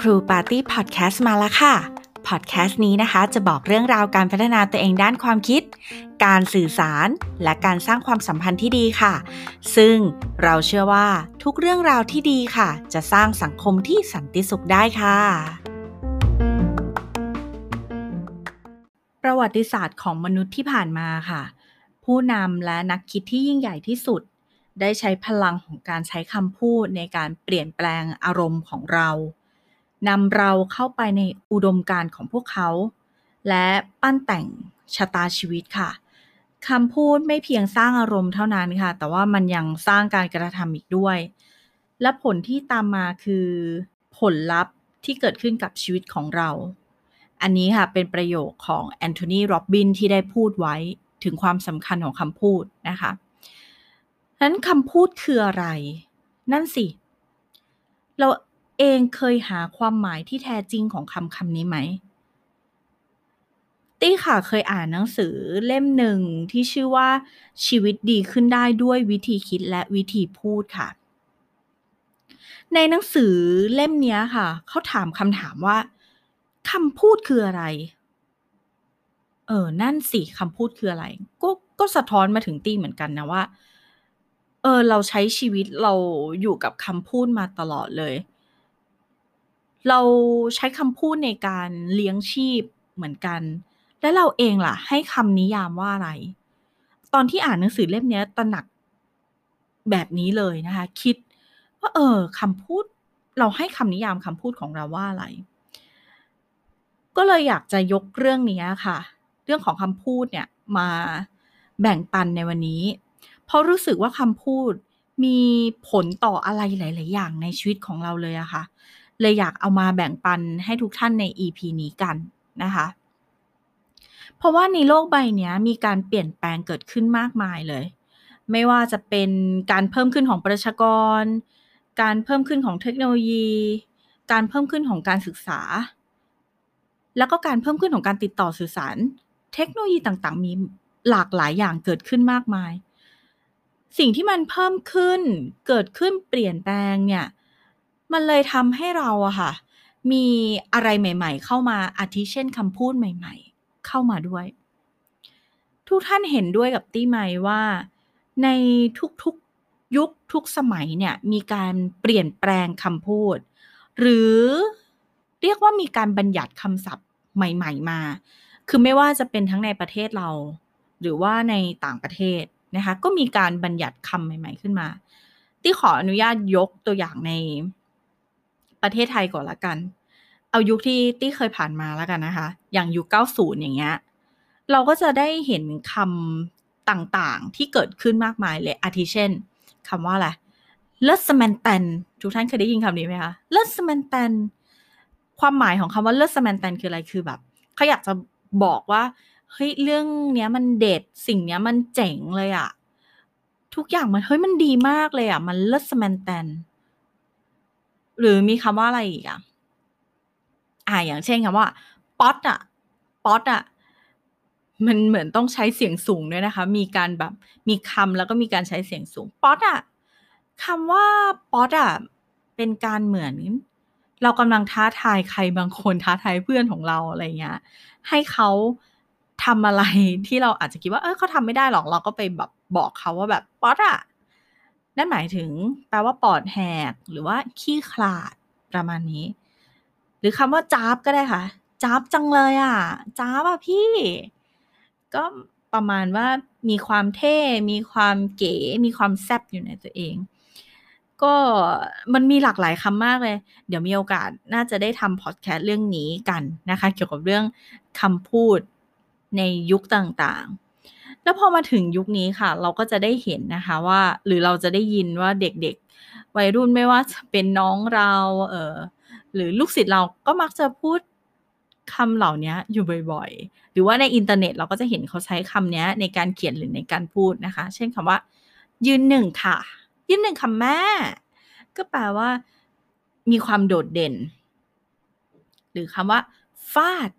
ครูปาร์ตี้พอดแคสต์มาแล้วค่ะ พอดแคสต์นี้นะคะจะบอกเรื่องราวการพัฒนาตัวเองด้านความคิด การสื่อสาร และการสร้างความสัมพันธ์ที่ดีค่ะ ซึ่งเราเชื่อว่าทุกเรื่องราวที่ดีค่ะ จะสร้างสังคมที่สันติสุขได้ค่ะ ประวัติศาสตร์ของมนุษย์ที่ผ่านมาค่ะ ผู้นำและนักคิดที่ยิ่งใหญ่ที่สุด ได้ใช้พลังของการใช้คำพูดในการเปลี่ยนแปลงอารมณ์ของเรานำเราเข้าไปในอุดมการณ์ของพวกเขา และปั้นแต่งชะตาชีวิตค่ะคำพูดไม่เพียงสร้างอารมณ์เท่านั้นค่ะ แต่ว่ามันยังสร้างการกระทำอีกด้วย และผลที่ตามมาคือผลลัพธ์ที่เกิดขึ้นกับชีวิตของเรา อันนี้ค่ะเป็นประโยคของแอนโทนีโรบบินที่ได้พูดไว้ถึงความสำคัญของคำพูดนะคะ นั้นคำพูดคืออะไร นั่นสิ เราเองเคยหาความหมายที่แท้จริงของคำคำนี้ไหม ตี้ค่ะเคยอ่านหนังสือเล่มหนึ่งที่ชื่อว่าชีวิตดีขึ้นได้ด้วยวิธีคิดและวิธีพูดค่ะ ในหนังสือเล่มนี้ค่ะ เขาถามคำถามว่าคำพูดคืออะไร เออ นั่นสิคำพูดคืออะไร ก็ก็สะท้อนมาถึงตี้เหมือนกันนะว่า เออ เราใช้ชีวิตเราอยู่กับคำพูดมาตลอดเลย เราใช้คำพูดในการเลี้ยงชีพเหมือนกัน และเราเองล่ะ ให้คำนิยามว่าอะไร ตอนที่อ่านหนังสือเล่มนี้ตระหนักแบบนี้เลยนะคะ คิดว่าเออคำพูดเราให้คำนิยามคำพูดของเราว่าอะไร ก็เลยอยากจะยกเรื่องนี้ค่ะ เรื่องของคำพูดเนี่ยมาแบ่งปันในวันนี้ เพราะรู้สึกว่าคำพูดมีผลต่ออะไรหลาย ๆ อย่างในชีวิตของเราเลยอะค่ะ เลยอยากเอามาแบ่งปันให้ทุกท่านใน EP นี้กันนะคะเพราะว่าในโลกใบนี้มีการเปลี่ยนแปลงเกิดขึ้นมากมายเลย ไม่ว่าจะเป็นการเพิ่มขึ้นของประชากร การเพิ่มขึ้นของเทคโนโลยี การเพิ่มขึ้นของการศึกษา แล้วก็การเพิ่มขึ้นของการติดต่อสื่อสาร เทคโนโลยีต่างๆ มีหลากหลายอย่างเกิดขึ้นมากมาย สิ่งที่มันเพิ่มขึ้นเกิดขึ้นเปลี่ยนแปลงเนี่ย มันเลยทำให้เราอะค่ะ มีอะไรใหม่ ๆ เข้ามาอาทิเช่นคำพูดใหม่ ๆ เข้ามาด้วย ทุกท่านเห็นด้วยกับตี้ไหมว่า ในทุกๆยุคทุกสมัยเนี่ย มีการเปลี่ยนแปลงคำพูด หรือเรียกว่ามีการบัญญัติคำศัพท์ใหม่ ๆ มา คือไม่ว่าจะเป็นทั้งในประเทศเรา หรือว่าในต่างประเทศ นะคะก็มีการบัญญัติคำใหม่ ๆ ขึ้นมา ที่ขออนุญาตยกตัวอย่างในประเทศไทยก่อนละกัน เอายุคที่ตี้เคยผ่านมาแล้วกันนะคะ อย่างยุค 90 อย่างเงี้ยเราก็จะได้เห็นคำต่างๆที่เกิดขึ้นมากมายเลยอาทิเช่นคำว่าอะไรเลิศสะแมนแตนทุกท่านเคยได้ยินคำนี้ไหมคะเลิศสะแมนแตนความหมายของคำว่าเลิศสะแมนแตนคืออะไรคือแบบเขาอยากจะบอกว่า เฮ้ยเรื่องเนี้ยมันเด็ดสิ่งเนี้ยมันเจ๋งเลยอะทุกอย่างมันเฮ้ยมันดีมากเลยอะมันเลิศสะแมนแตนหรือมีคำว่าอะไรอีกอะอ่าอย่างเช่นคำว่าป๊อตอะป๊อตอะมันเหมือนต้องใช้เสียงสูงด้วยนะคะ มีการแบบมีคำแล้วก็มีการใช้เสียงสูงป๊อตอะคำว่าป๊อตอะเป็นการเหมือนเรากำลังท้าทายใครบางคนท้าทายเพื่อนของเราอะไรเงี้ยให้เขา ทำอะไรที่เราอาจจะคิดว่า เออเขาทำไม่ได้หรอก เราก็ไปแบบบอกเขาว่าแบบป๊อตอะนั่นหมายถึงแปลว่าปอดแหกหรือว่าขี้ขลาดประมาณนี้ หรือคำว่าจ้าบก็ได้ค่ะจ้าบจังเลยอะจ้าบอะพี่ ก็ประมาณว่ามีความเท่ มีความเก๋ มีความแซ่บอยู่ในตัวเอง ก็มันมีหลากหลายคำมากเลย เดี๋ยวมีโอกาสน่าจะได้ทำพอดแคสต์เรื่องนี้กันนะคะ เกี่ยวกับเรื่องคำพูด ในยุคต่างๆ แล้วพอมาถึงยุคนี้ค่ะ เราก็จะได้เห็นนะคะว่าหรือเราจะได้ยินว่าเด็กๆ วัยรุ่นไม่ว่าจะเป็นน้องเราเออหรือลูกศิษย์เราก็มักจะพูดคำเหล่านี้อยู่บ่อยๆ หรือว่าในอินเทอร์เน็ตเราก็จะเห็นเขาใช้คำนี้ในการเขียนหรือในการพูดนะคะ เช่นคำว่า ยืนหนึ่งค่ะ ยืนหนึ่งคำแม่ ก็แปลว่า มีความโดดเด่น หรือคำว่า ฟาด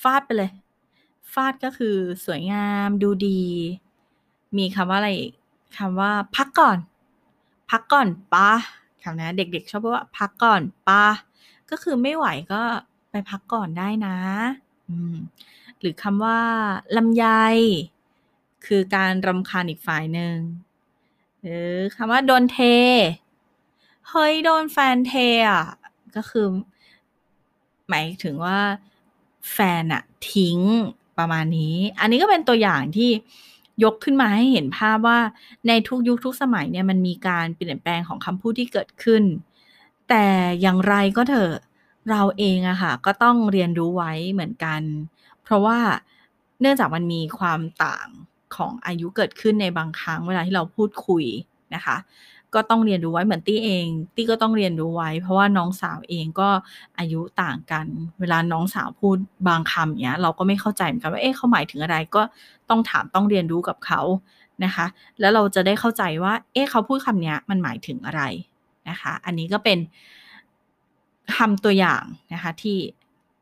ฟาดไปเลย ฟาดก็คือสวยงามดูดี มีคำว่าอะไรคำว่า พักก่อน พักก่อนปะคำนะเด็กๆ ชอบพูดว่า พักก่อนปะก็คือไม่ไหวก็ไปพักก่อนได้นะหรือคำว่าลำไย คือการรำคาญอีกฝ่ายหนึ่งหรือคำว่าโดนเท เฮ้ยโดนแฟนเทอะก็คือ หมายถึงว่าแฟนอะทิ้ง ประมาณนี้ อันนี้ก็เป็นตัวอย่างที่ยกขึ้นมาให้เห็นภาพว่าในทุกยุคทุกสมัยเนี่ยมันมีการเปลี่ยนแปลงของคำพูดที่เกิดขึ้น แต่อย่างไรก็เถอะเราเองอะค่ะก็ต้องเรียนรู้ไว้เหมือนกัน เพราะว่าเนื่องจากมันมีความต่างของอายุเกิดขึ้นในบางครั้งเวลาที่เราพูดคุยนะคะ ก็ต้องเรียนรู้ไว้เหมือนตี้เอง ตี้ก็ต้องเรียนรู้ไว้ เพราะว่าน้องสาวเองก็อายุต่างกัน เวลาน้องสาวพูดบางคำเนี้ย เราก็ไม่เข้าใจเหมือนกันว่าเอ๊ะเขาหมายถึงอะไรก็ต้องถามต้องเรียนรู้กับเขานะคะ แล้วเราจะได้เข้าใจว่า เอ๊ะเขาพูดคำนี้มันหมายถึงอะไรนะคะ อันนี้ก็เป็นคำตัวอย่างนะคะที่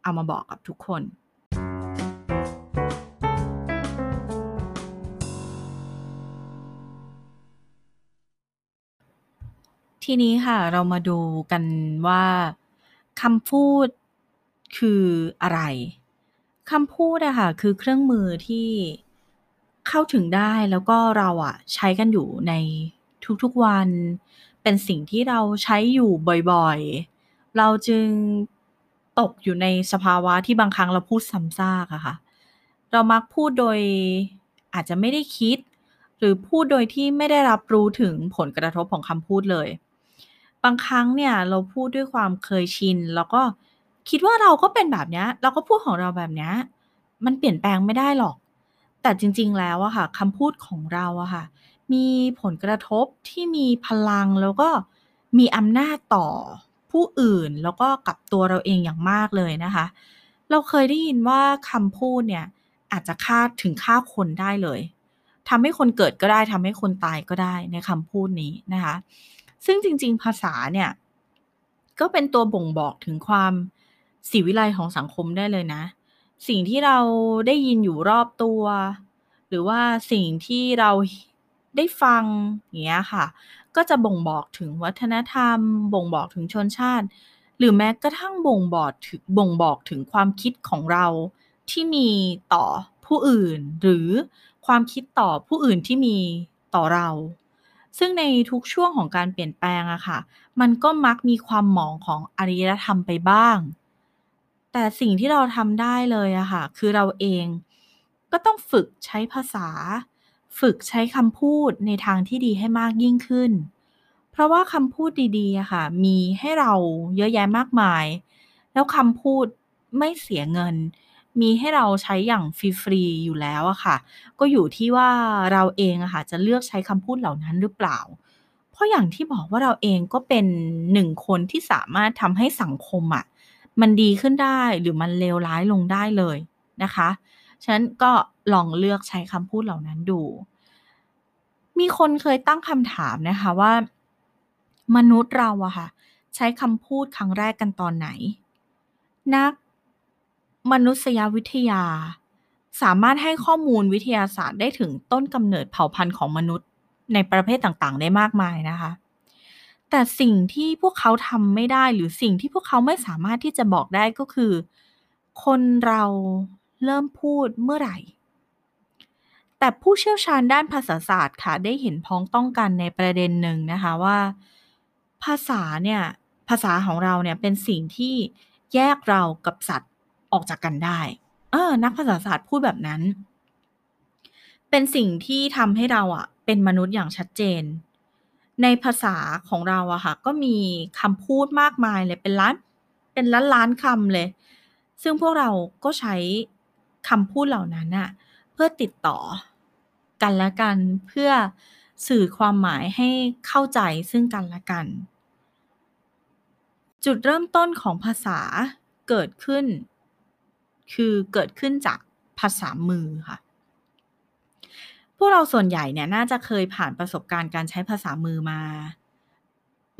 เอามาบอกกับทุกคน ทีนี้ค่ะ เรามาดูกันว่าคำพูดคืออะไรคำพูดอะค่ะคือเครื่องมือที่เข้าถึงได้แล้วก็เราอะใช้กันอยู่ในทุกๆวัน เป็นสิ่งที่เราใช้อยู่บ่อยๆ เราจึงตกอยู่ในสภาวะที่บางครั้งเราพูดซ้ำซากอะค่ะ เรามักพูดโดยอาจจะไม่ได้คิด หรือพูดโดยที่ไม่ได้รับรู้ถึงผลกระทบของคำพูดเลย บางครั้งเนี่ยเราพูดด้วยความเคยชิน แล้วก็คิดว่าเราก็เป็นแบบนี้เราก็พูดของเราแบบนี้มันเปลี่ยนแปลงไม่ได้หรอก แต่จริง ๆ แล้วอะค่ะคำพูดของเราอะค่ะ มีผลกระทบที่มีพลังแล้วก็มีอำนาจต่อผู้อื่นแล้วก็กับตัวเราเองอย่างมากเลยนะคะ เราเคยได้ยินว่าคำพูดเนี่ยอาจจะฆ่าถึงฆ่าคนได้เลยทำให้คนเกิดก็ได้ทำให้คนตายก็ได้ในคำพูดนี้นะคะ ซึ่งจริง ๆ ภาษาเนี่ย ก็เป็นตัวบ่งบอกถึงความสีวิไลของสังคมได้เลยนะ สิ่งที่เราได้ยินอยู่รอบตัว หรือว่าสิ่งที่เราได้ฟังอย่างเงี้ยค่ะ ก็จะบ่งบอกถึงวัฒนธรรม บ่งบอกถึงชนชาติ หรือแม้กระทั่งบ่งบอกถึงบ่งบอกถึงความคิดของเราที่มีต่อผู้อื่น หรือความคิดต่อผู้อื่นที่มีต่อเรา ซึ่งในทุกช่วงของการเปลี่ยนแปลงอะค่ะ มันก็มักมีความหมองของอารยธรรมไปบ้าง แต่สิ่งที่เราทำได้เลยอะค่ะ คือเราเองก็ต้องฝึกใช้ภาษา ฝึกใช้คำพูดในทางที่ดีให้มากยิ่งขึ้น เพราะว่าคำพูดดีๆอะค่ะ มีให้เราเยอะแยะมากมาย แล้วคำพูดไม่เสียเงิน มีให้เราใช้อย่างฟรี ๆ อยู่แล้วอะค่ะ ก็อยู่ที่ว่าเราเองอะค่ะ จะเลือกใช้คำพูดเหล่านั้นหรือเปล่า เพราะอย่างที่บอกว่าเราเองก็เป็นหนึ่งคนที่สามารถทำให้สังคมอะมันดีขึ้นได้หรือมันเลวร้ายลงได้เลยนะคะ ฉะนั้นก็ลองเลือกใช้คำพูดเหล่านั้นดู มีคนเคยตั้งคำถามนะคะว่า มนุษย์เราอะค่ะ ใช้คำพูดครั้งแรกกันตอนไหน นัก มนุษยวิทยา สามารถให้ข้อมูลวิทยาศาสตร์ได้ถึงต้นกำเนิดเผ่าพันธุ์ของมนุษย์ในประเภทต่างๆ ได้มากมายนะคะ แต่สิ่งที่พวกเขาทำไม่ได้หรือสิ่งที่พวกเขาไม่สามารถที่จะบอกได้ก็คือ คนเราเริ่มพูดเมื่อไหร่ แต่ผู้เชี่ยวชาญด้านภาษาศาสตร์ค่ะ ได้เห็นพ้องต้องกันในประเด็นหนึ่งนะคะว่า ภาษาเนี่ยภาษาของเราเนี่ยเป็นสิ่งที่แยกเรากับสัตว์ ออกจากกันได้ เออ นักภาษาศาสตร์พูดแบบนั้น เป็นสิ่งที่ทำให้เราอะเป็นมนุษย์อย่างชัดเจน ในภาษาของเราอะค่ะ ก็มีคำพูดมากมายเลย เป็นล้าน เป็นล้านล้านคำเลย ซึ่งพวกเราก็ใช้คำพูดเหล่านั้นอะเพื่อติดต่อกันและกัน เพื่อสื่อความหมายให้เข้าใจซึ่งกันและกัน จุดเริ่มต้นของภาษาเกิดขึ้น คือเกิดขึ้นจากภาษามือค่ะ พวกเราส่วนใหญ่เนี่ยน่าจะเคยผ่านประสบการณ์การใช้ภาษามือมา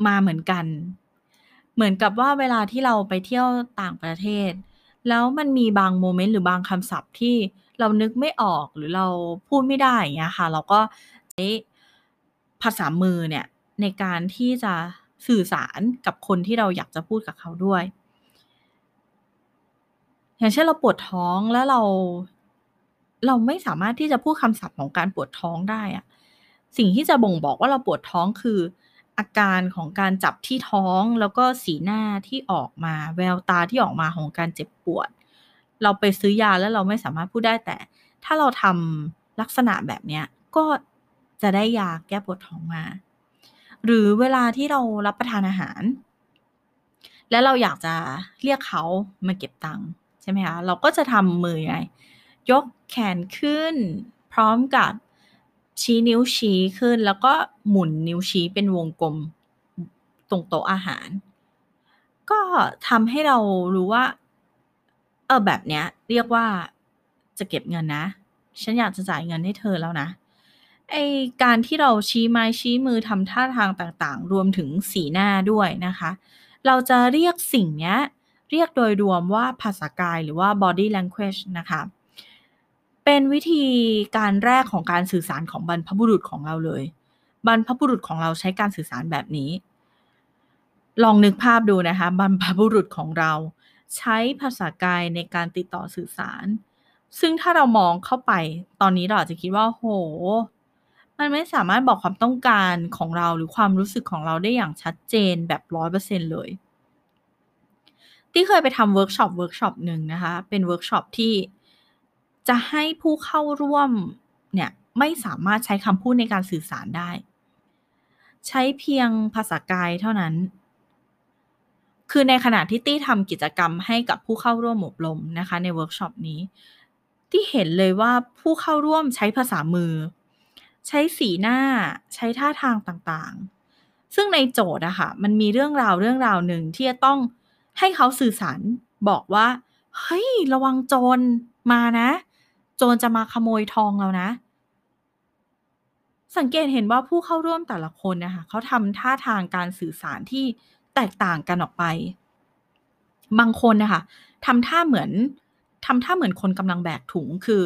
มาเหมือนกัน เหมือนกับว่าเวลาที่เราไปเที่ยวต่างประเทศ แล้วมันมีบางโมเมนต์หรือบางคำศัพท์ที่เรานึกไม่ออกหรือเราพูดไม่ได้อย่างเงี้ยค่ะ เราก็ใช้ภาษามือเนี่ยในการที่จะสื่อสารกับคนที่เราอยากจะพูดกับเขาด้วย อย่างเช่นเราปวดท้องแล้วเรา เราไม่สามารถที่จะพูดคำศัพท์ของการปวดท้องได้อะสิ่งที่จะบ่งบอกว่าเราปวดท้องคือ อาการของการจับที่ท้องแล้วก็สีหน้าที่ออกมา แววตาที่ออกมาของการเจ็บปวด เราไปซื้อยาแล้วเราไม่สามารถพูดได้แต่ ถ้าเราทำลักษณะแบบนี้ก็จะได้ยาแก้ปวดท้องมา หรือเวลาที่เรารับประทานอาหาร แล้วเราอยากจะเรียกเขามาเก็บตังค์ ใช่ไหมคะเราก็จะทำมือไงยกแขนขึ้น พร้อมกับชี้นิ้วชี้ขึ้น แล้วก็หมุนนิ้วชี้เป็นวงกลมตรงโต๊ะอาหาร ก็ทำให้เรารู้ว่า เออแบบเนี้ย เรียกว่าจะเก็บเงินนะ ฉันอยากจะจ่ายเงินให้เธอแล้วนะไอการที่เราชี้ไม้ชี้มือทำท่าทางต่างๆ รวมถึงสีหน้าด้วยนะคะ เราจะเรียกสิ่งเนี้ย เรียกโดยรวมว่าภาษากายหรือว่า body language นะคะ เป็นวิธีการแรกของการสื่อสารของบรรพบุรุษของเราเลย บรรพบุรุษของเราใช้การสื่อสารแบบนี้ ลองนึกภาพดูนะคะ บรรพบุรุษของเรา ใช้ภาษากายในการติดต่อสื่อสาร ซึ่งถ้าเรามองเข้าไปตอนนี้เราอาจจะคิดว่าโหมันไม่สามารถบอกความต้องการของเราหรือความรู้สึกของเราได้อย่างชัดเจนแบบร้อยเปอร์เซ็นเลย ที่เคยไปทำ workshop workshop หนึ่งนะคะ เป็นเวิร์กช็อปที่จะให้ผู้เข้าร่วมเนี่ยไม่สามารถใช้คำพูดในการสื่อสารได้ ใช้เพียงภาษากายเท่านั้น คือในขณะที่ตี้ทำกิจกรรมให้กับผู้เข้าร่วมอบรมนะคะ ในเวิร์กช็อปนี้ ที่เห็นเลยว่าผู้เข้าร่วมใช้ภาษามือ ใช้สีหน้า ใช้ท่าทางต่างๆ ซึ่งในโจทย์อะค่ะมันมีเรื่องราวเรื่องราวหนึ่งที่จะต้อง ให้เขาสื่อสารบอกว่า เฮ้ย ระวังโจรมานะ โจรจะมาขโมยทองเรานะ สังเกตเห็นว่าผู้เข้าร่วมแต่ละคนนะคะเขาทำท่าทางการสื่อสารที่แตกต่างกันออกไป บางคนนะคะทำท่าเหมือนทำท่าเหมือนคนกำลังแบกถุงคือ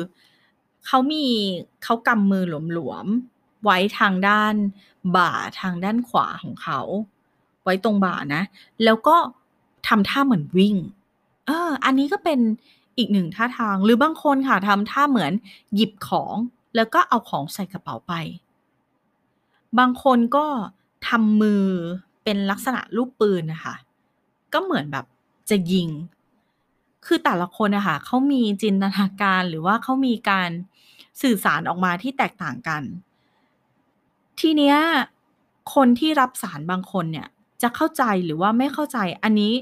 เขามีเขากำมือหลวมๆไว้ทางด้านบ่าทางด้านขวาของเขา ไว้ตรงบ่านะ แล้วก็ ทำท่าเหมือนวิ่ง เออ อันนี้ก็เป็นอีกหนึ่งท่าทาง หรือบางคนค่ะทำท่าเหมือนหยิบของ แล้วก็เอาของใส่กระเป๋าไป บางคนก็ทำมือเป็นลักษณะลูกปืนนะคะ ก็เหมือนแบบจะยิง คือแต่ละคนนะคะเขามีจินตนาการหรือว่าเขามีการสื่อสารออกมาที่แตกต่างกัน ทีเนี้ยคนที่รับสารบางคนเนี่ยจะเข้าใจหรือว่าไม่เข้าใจอันนี้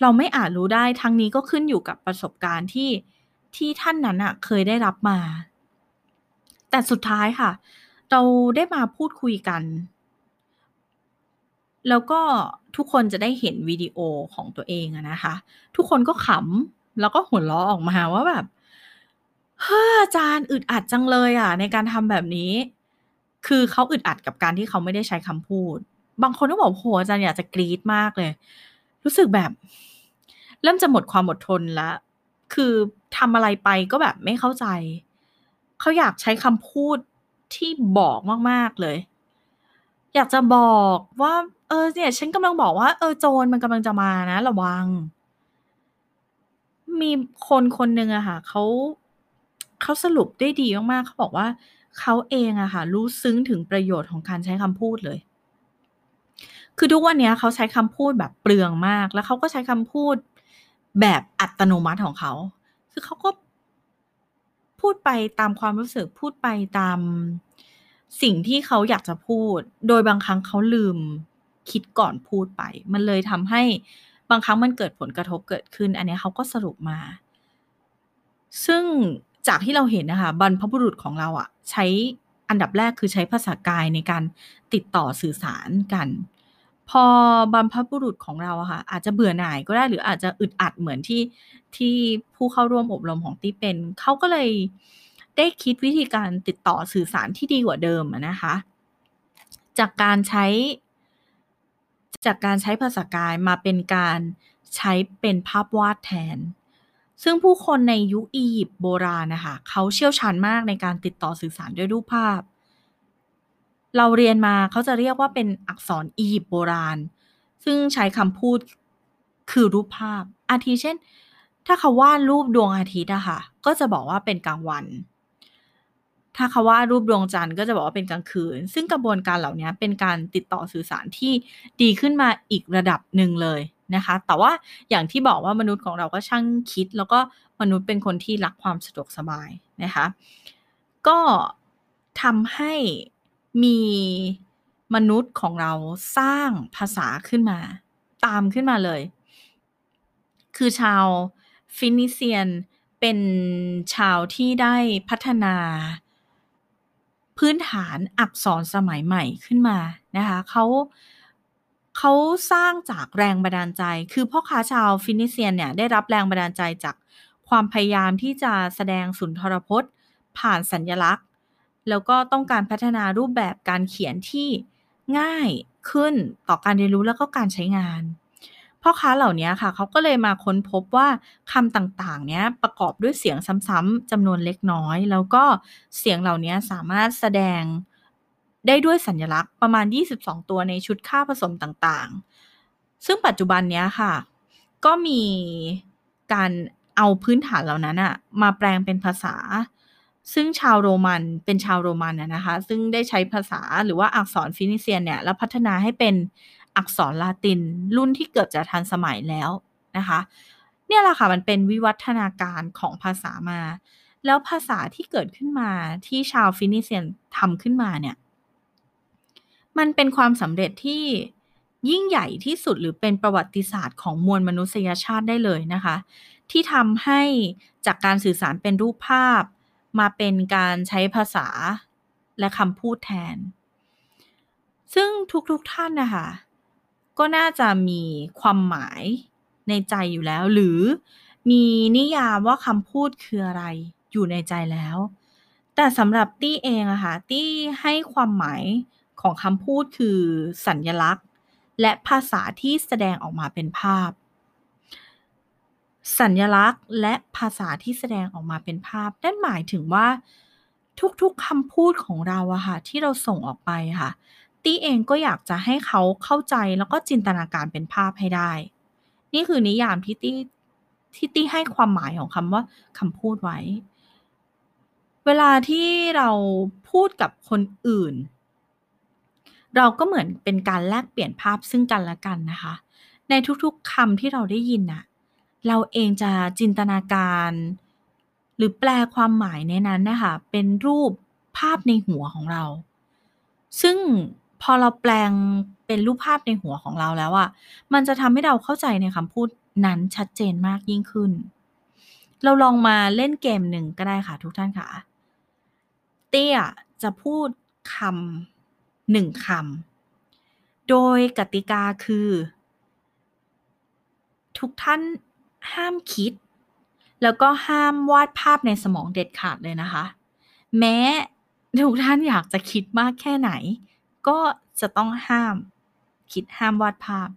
เราไม่อาจรู้ได้ทั้งนี้ก็ขึ้นอยู่กับประสบการณ์ที่ที่ท่านนั้นอะเคยได้รับมา แต่สุดท้ายค่ะ เราได้มาพูดคุยกัน แล้วก็ทุกคนจะได้เห็นวิดีโอของตัวเองอะนะคะ ทุกคนก็ขำแล้วก็หัวเราะออกมาว่าแบบเฮ้ออาจารย์อึดอัดจังเลยอะในการทำแบบนี้ คือเขาอึดอัดกับการที่เขาไม่ได้ใช้คำพูด บางคนก็บอกโอ้โฮอาจารย์อยากจะกรี๊ดมากเลย รู้สึกแบบ เริ่มจะหมดความอดทนแล้วคือทำอะไรไปก็แบบไม่เข้าใจ เขาอยากใช้คำพูดที่บอกมากๆเลย อยากจะบอกว่า เออเนี่ยฉันกำลังบอกว่า เออโจรมันกำลังจะมานะระวัง มีคนคนหนึ่งอะค่ะเขาเขาสรุปได้ดีมากๆเขาบอกว่าเขาเองอะค่ะ รู้ซึ้งถึงประโยชน์ของการใช้คำพูดเลย คือทุกวันนี้เขาใช้คำพูดแบบเปลืองมาก แล้วเขาก็ใช้คำพูดแบบอัตโนมัติของเขา คือเขาก็พูดไปตามความรู้สึก พูดไปตามสิ่งที่เขาอยากจะพูด โดยบางครั้งเขาลืมคิดก่อนพูดไป มันเลยทำให้บางครั้งมันเกิดผลกระทบเกิดขึ้น อันนี้เขาก็สรุปมา ซึ่งจากที่เราเห็นนะคะบรรพบุรุษของเราอะใช้อันดับแรกคือใช้ภาษากายในการติดต่อสื่อสารกัน พอบรรพบุรุษของเราอะค่ะอาจจะเบื่อหน่ายก็ได้หรืออาจจะอึดอัดเหมือนที่ที่ผู้เข้าร่วมอบรมของตี้เป็นเขาก็เลยได้คิดวิธีการติดต่อสื่อสารที่ดีกว่าเดิมนะคะ จากการใช้ จากการใช้ภาษากายมาเป็นการใช้เป็นภาพวาดแทน ซึ่งผู้คนในยุคอียิปต์โบราณนะคะเขาเชี่ยวชาญมากในการติดต่อสื่อสารด้วยรูปภาพ เราเรียนมาเขาจะเรียกว่าเป็นอักษรอียิปต์โบราณ ซึ่งใช้คำพูดคือรูปภาพ อาทิเช่น ถ้าเขาวาดรูปดวงอาทิตย์อะค่ะ ก็จะบอกว่าเป็นกลางวัน ถ้าเขาวาดรูปดวงจันทร์ก็จะบอกว่าเป็นกลางคืน ซึ่งกระบวนการเหล่านี้เป็นการติดต่อสื่อสารที่ดีขึ้นมาอีกระดับหนึ่งเลยนะคะ แต่ว่าอย่างที่บอกว่ามนุษย์ของเราก็ช่างคิด แล้วก็มนุษย์เป็นคนที่รักความสะดวกสบายนะคะ ก็ทำให้ มีมนุษย์ของเราสร้างภาษาขึ้นมา ตามขึ้นมาเลย คือชาวฟินิเซียนเป็นชาวที่ได้พัฒนาพื้นฐานอักษรสมัยใหม่ขึ้นมานะคะเขาเขาสร้างจากแรงบันดาลใจ คือพ่อค้าชาวฟินิเซียนเนี่ยได้รับแรงบันดาลใจจากความพยายามที่จะแสดงสุนทรพจน์ ผ่านสัญญลักษณ์ แล้วก็ต้องการพัฒนารูปแบบการเขียนที่ง่ายขึ้นต่อการเรียนรู้แล้วก็การใช้งานพ่อค้าเหล่านี้ค่ะเขาก็เลยมาค้นพบว่าคำต่างๆ เนี้ยประกอบด้วยเสียงซ้ำๆจำนวนเล็กน้อย แล้วก็เสียงเหล่านี้สามารถแสดงได้ด้วยสัญลักษณ์ประมาณ 22 ตัวในชุดค่าผสมต่างๆ ซึ่งปัจจุบันนี้ค่ะ ก็มีการเอาพื้นฐานเหล่านั้นอะมาแปลงเป็นภาษา ซึ่งชาวโรมันเป็นชาวโรมันนะคะ ซึ่งได้ใช้ภาษาหรือว่าอักษรฟินิเซียนเนี่ยแล้วพัฒนาให้เป็นอักษรลาตินรุ่นที่เกือบจะทันสมัยแล้วนะคะ เนี่ยแหละค่ะมันเป็นวิวัฒนาการของภาษามา แล้วภาษาที่เกิดขึ้นมาที่ชาวฟินิเซียนทำขึ้นมาเนี่ยมันเป็นความสำเร็จที่ยิ่งใหญ่ที่สุดหรือเป็นประวัติศาสตร์ของมวลมนุษยชาติได้เลยนะคะ ที่ทำให้จากการสื่อสารเป็นรูปภาพ มาเป็นการใช้ภาษาและคำพูดแทน ซึ่งทุกๆทท่านนะคะ ก็น่าจะมีความหมายในใจอยู่แล้ว หรือมีนิยามว่าคำพูดคืออะไรอยู่ในใจแล้ว แต่สำหรับตี้เองอะค่ะตี้ให้ความหมายของคำพูดคือสัญญลักษณ์ และภาษาที่แสดงออกมาเป็นภาพ สัญญลักษณ์และภาษาที่แสดงออกมาเป็นภาพ นั่นหมายถึงว่าทุกๆคำพูดของเราอะค่ะที่เราส่งออกไปค่ะ ตี้เองก็อยากจะให้เขาเข้าใจแล้วก็จินตนาการเป็นภาพให้ได้ นี่คือนิยามที่ตี้ที่ตี้ให้ความหมายของคำว่าคำพูดไว้ เวลาที่เราพูดกับคนอื่น เราก็เหมือนเป็นการแลกเปลี่ยนภาพซึ่งกันและกันนะคะ ในทุกๆคำที่เราได้ยินน่ะ เราเองจะจินตนาการ หรือแปลความหมายในนั้นนะคะเป็นรูปภาพในหัวของเรา ซึ่งพอเราแปลงเป็นรูปภาพในหัวของเราแล้วอะมันจะทำให้เราเข้าใจในคำพูดนั้นชัดเจนมากยิ่งขึ้น เราลองมาเล่นเกมหนึ่งก็ได้ค่ะทุกท่านค่ะ เตี้ยจะพูดคำหนึ่งคำโดยกติกาคือ ทุกท่าน ห้ามคิด แล้วก็ห้ามวาดภาพในสมองเด็ดขาดเลยนะคะ แม้ทุกท่านอยากจะคิดมากแค่ไหน ก็จะต้องห้าม คิดห้ามวาดภาพ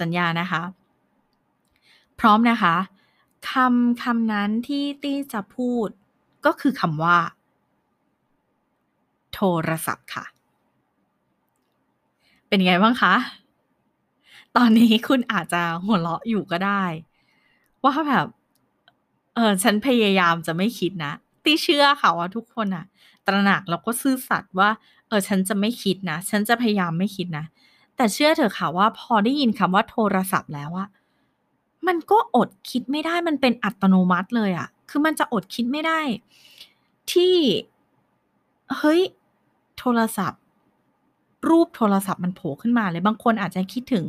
สัญญานะคะ พร้อมนะคะคำคำนั้นที่ตี้จะพูดก็คือคำว่า โทรศัพท์ค่ะ เป็นไงบ้างคะ ตอนนี้คุณอาจจะหัวเราะอยู่ก็ได้ ว่าแบบเออฉันพยายามจะไม่คิดนะตีเชื่อค่ะว่าทุกคนอะตระหนักแล้วก็ซื่อสัตย์ว่า เออฉันจะไม่คิดนะฉันจะพยายามไม่คิดนะแต่เชื่อเถอะค่ะว่าพอได้ยินคำว่าโทรศัพท์แล้วอะมันก็อดคิดไม่ได้มันเป็นอัตโนมัติเลยอะคือมันจะอดคิดไม่ได้ ที่เฮ้ย โทรศัพท์ รูปโทรศัพท์มันโผล่ขึ้นมาเลยบางคนอาจจะคิดถึง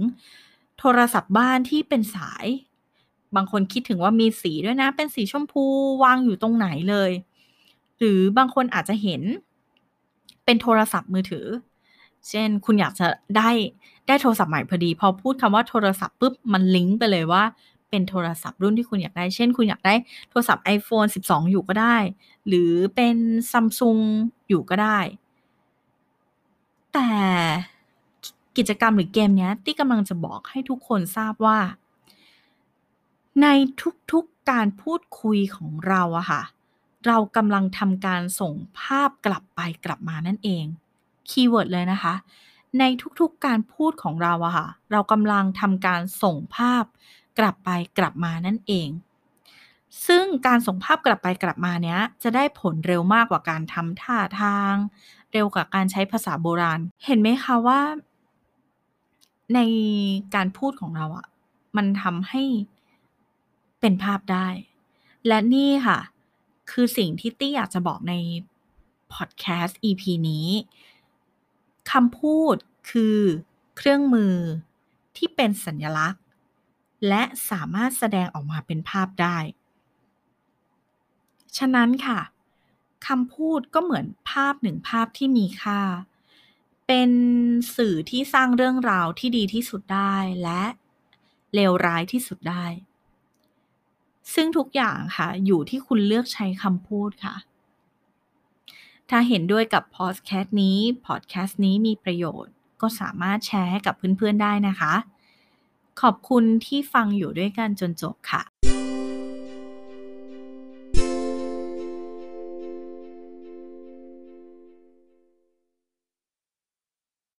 โทรศัพท์บ้านที่เป็นสาย บางคนคิดถึงว่ามีสีด้วยนะ เป็นสีชมพูวางอยู่ตรงไหนเลย หรือบางคนอาจจะเห็น เป็นโทรศัพท์มือถือ เช่นคุณอยากจะได้ได้โทรศัพท์ใหม่พอดี พอพูดคำว่าโทรศัพท์ปุ๊บมันลิงก์ไปเลยว่าเป็นโทรศัพท์รุ่นที่คุณอยากได้ เช่น คุณอยากได้โทรศัพท์ iPhone 12 อยู่ก็ได้ หรือเป็นซัมซุงอยู่ก็ได้ แต่กิจกรรมหรือเกมเนี้ยที่กำลังจะบอกให้ทุกคนทราบว่า ในทุกๆการพูดคุยของเราอะค่ะ เรากำลังทำการส่งภาพกลับไปกลับมานั่นเอง keyword เลยนะคะ ในทุกๆการพูดของเราอะค่ะ เรากำลังทำการส่งภาพกลับไปกลับมานั่นเอง ซึ่งการส่งภาพกลับไปกลับมาเนี้ย จะได้ผลเร็วมากกว่าการทำท่าทาง เร็วกว่าการใช้ภาษาโบราณ เห็นไหมคะว่า ในการพูดของเราอะมันทำให้ เป็นภาพได้ และนี่ค่ะ คือสิ่งที่ตี้อยากจะบอกในพอดแคสต์ EP นี้คำพูดคือเครื่องมือที่เป็นสัญลักษณ์ และสามารถแสดงออกมาเป็นภาพได้ ฉะนั้นค่ะคำพูดก็เหมือนภาพหนึ่งภาพที่มีค่า เป็นสื่อที่สร้างเรื่องราวที่ดีที่สุดได้และเลวร้ายที่สุดได้ ซึ่งทุกอย่างค่ะ อยู่ที่คุณเลือกใช้คำพูดค่ะ ถ้าเห็นด้วยกับพอดแคสต์นี้พอดแคสต์นี้มีประโยชน์ ก็สามารถแชร์ให้กับเพื่อนๆได้นะคะ ขอบคุณที่ฟังอยู่ด้วยกันจนจบค่ะ